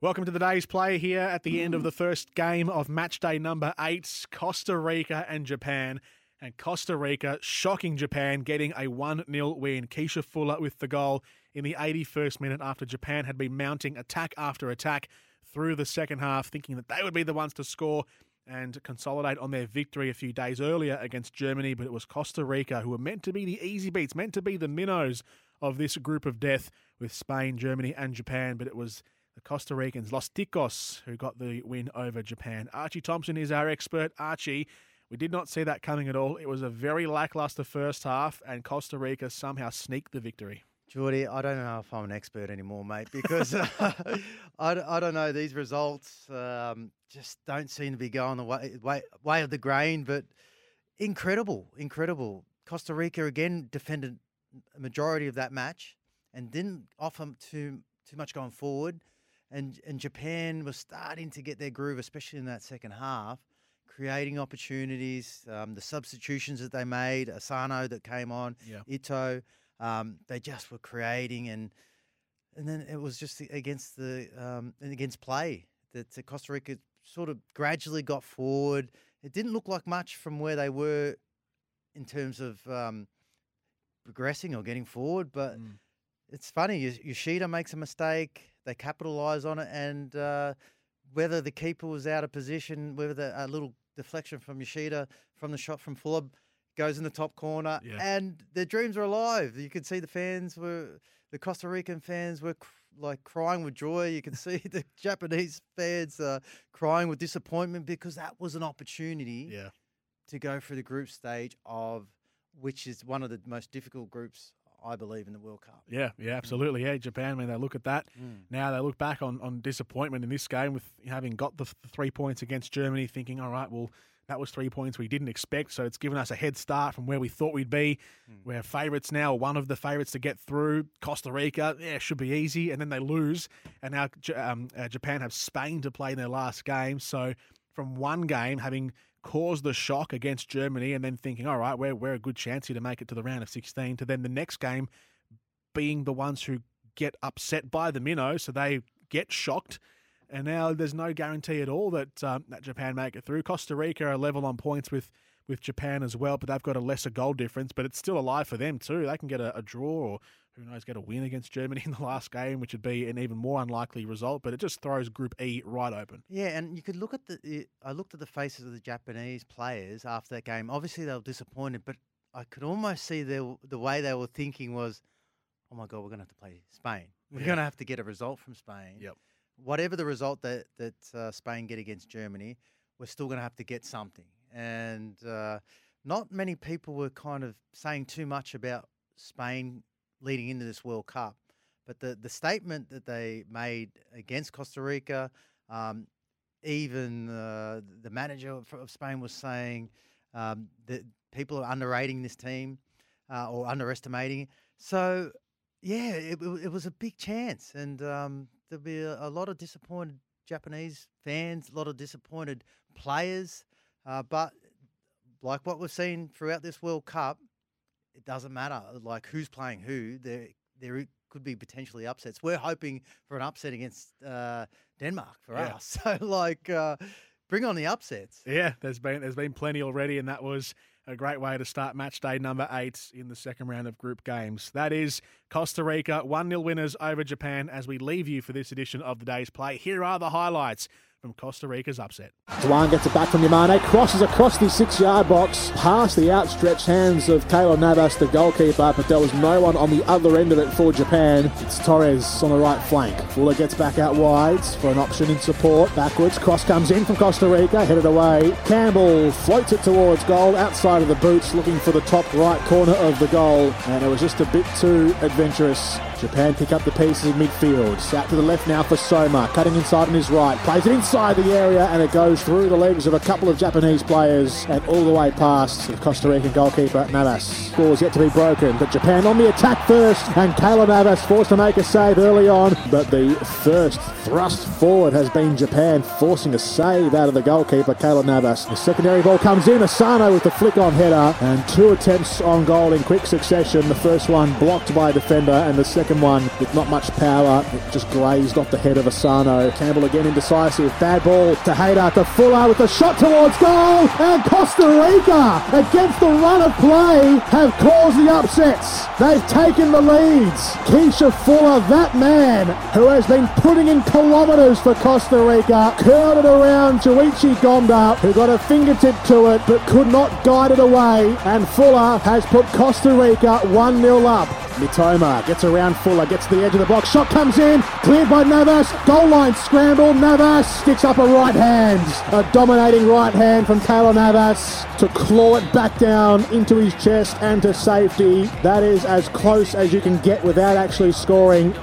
Welcome to the day's play here at the end of the first game of match day number eight Costa Rica and Japan. And Costa Rica shocking Japan, getting a 1 0 win. Keysher Fuller with the goal in the 81st minute after Japan had been mounting attack after attack through the second half, thinking that they would be the ones to score and consolidate on their victory a few days earlier against Germany. But it was Costa Rica who were meant to be the easy beats, meant to be the minnows of this group of death with Spain, Germany, and Japan. But it was the Costa Ricans, Los Ticos, who got the win over Japan. Archie Thompson is our expert. Archie, we did not see that coming at all. It was a very lackluster first half, and Costa Rica somehow sneaked the victory. Geordie, I don't know if I'm an expert anymore, mate, because uh, I, I don't know. These results um, just don't seem to be going the way, way, way of the grain, but incredible, incredible. Costa Rica again defended a majority of that match and didn't offer too too much going forward and and Japan was starting to get their groove, especially in that second half, creating opportunities. Um, the substitutions that they made, Asano that came on, Yeah. Ito, um, they just were creating, and and then it was just against the um, and against play that uh, Costa Rica sort of gradually got forward. It didn't look like much from where they were in terms of um, progressing or getting forward, but Mm. It's funny. Yoshida makes a mistake. They capitalize on it, and uh, whether the keeper was out of position, whether the, a little deflection from Yoshida from the shot from Fuller goes in the top corner, Yeah. and their dreams are alive. You could see the fans were the Costa Rican fans were cr- like crying with joy. You could see the Japanese fans uh, crying with disappointment because that was an opportunity Yeah. to go through the group stage of which is one of the most difficult groups I believe in the World Cup. Yeah, yeah, absolutely. Yeah, Japan, when they look at that, Mm. now they look back on, on disappointment in this game with having got the, th- three points against Germany, thinking, all right, well, that was three points we didn't expect, so it's given us a head start from where we thought we'd be. We're favourites now, one of the favourites to get through. Costa Rica, yeah, should be easy, and then they lose, and now um, uh, Japan have Spain to play in their last game. So from one game having caused the shock against Germany, and then thinking, all right, we're we're a good chance here to make it to the round of sixteen, to then the next game being the ones who get upset by the minnows, so they get shocked. And now there's no guarantee at all that um, that Japan make it through. Costa Rica are level on points with with Japan as well, but they've got a lesser goal difference. But it's still alive for them too. They can get a, a draw or who knows get a win against Germany in the last game, which would be an even more unlikely result. But it just throws Group E right open. Yeah, and you could look at the. I looked at the faces of the Japanese players after that game. Obviously, they were disappointed, but I could almost see the the way they were thinking was, "Oh my God, we're going to have to play Spain. We're Yeah. going to have to get a result from Spain. Yep. Whatever the result that that uh, Spain get against Germany, we're still going to have to get something." And uh, not many people were kind of saying too much about Spain leading into this World Cup. But the, the statement that they made against Costa Rica, um, even uh, the manager of, Spain was saying um, that people are underrating this team uh, or underestimating. So, yeah, it, it, it was a big chance. And um, there'll be a, a lot of disappointed Japanese fans, a lot of disappointed players. Uh, but like what we've seen throughout this World Cup, it doesn't matter like who's playing who. There, there could be potentially upsets. We're hoping for an upset against uh, Denmark for Yeah. us. So like, uh, bring on the upsets. Yeah, there's been there's been plenty already, and that was a great way to start match day number eight in the second round of group games. That is Costa Rica 1 0 winners over Japan as we leave you for this edition of the day's play. Here are the highlights from Costa Rica's upset. Doan gets it back from Yamane, crosses across the six yard box, past the outstretched hands of Keylor Navas, the goalkeeper, but there was no one on the other end of it for Japan. It's Torres on the right flank. Fuller gets back out wide for an option in support. Backwards, cross comes in from Costa Rica, headed away. Campbell floats it towards goal, outside of the boots, looking for the top right corner of the goal, and it was just a bit too adventurous Japan pick up the pieces in midfield. Out to the left now for Soma, cutting inside on his right. Plays it inside the area and it goes through the legs of a couple of Japanese players and all the way past the Costa Rican goalkeeper Navas. Score's yet to be broken, but Japan on the attack first and Keylor Navas forced to make a save early on. But the first thrust forward has been Japan forcing a save out of the goalkeeper Keylor Navas. The secondary ball comes in. Asano with the flick on header and two attempts on goal in quick succession. The first one blocked by a defender and the second one with not much power. It just grazed off the head of Asano. Campbell again indecisive. Bad ball to Hayter to Fuller with a shot towards goal. And Costa Rica, against the run of play, have caused the upsets. They've taken the leads. Keysher Fuller, that man who has been putting in kilometres for Costa Rica, curled it around Shuichi Gonda, who got a fingertip to it but could not guide it away. And Fuller has put Costa Rica 1 0 up. Mitoma gets around Fuller, gets to the edge of the box. Shot comes in, cleared by Navas. Goal line scramble. Navas sticks up a right hand. A dominating right hand from Keylor Navas to claw it back down into his chest and to safety. That is as close as you can get without actually scoring.